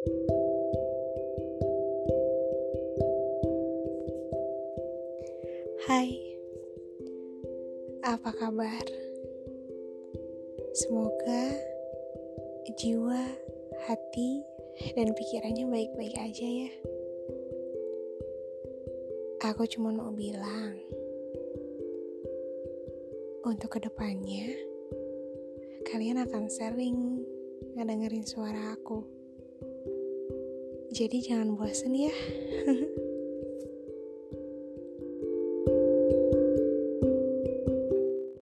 Hai, apa kabar? Semoga jiwa, hati, dan pikirannya baik-baik aja ya. Aku cuma mau bilang, untuk ke depannya, kalian akan sering ngedengerin suara aku. Jadi jangan bosen ya.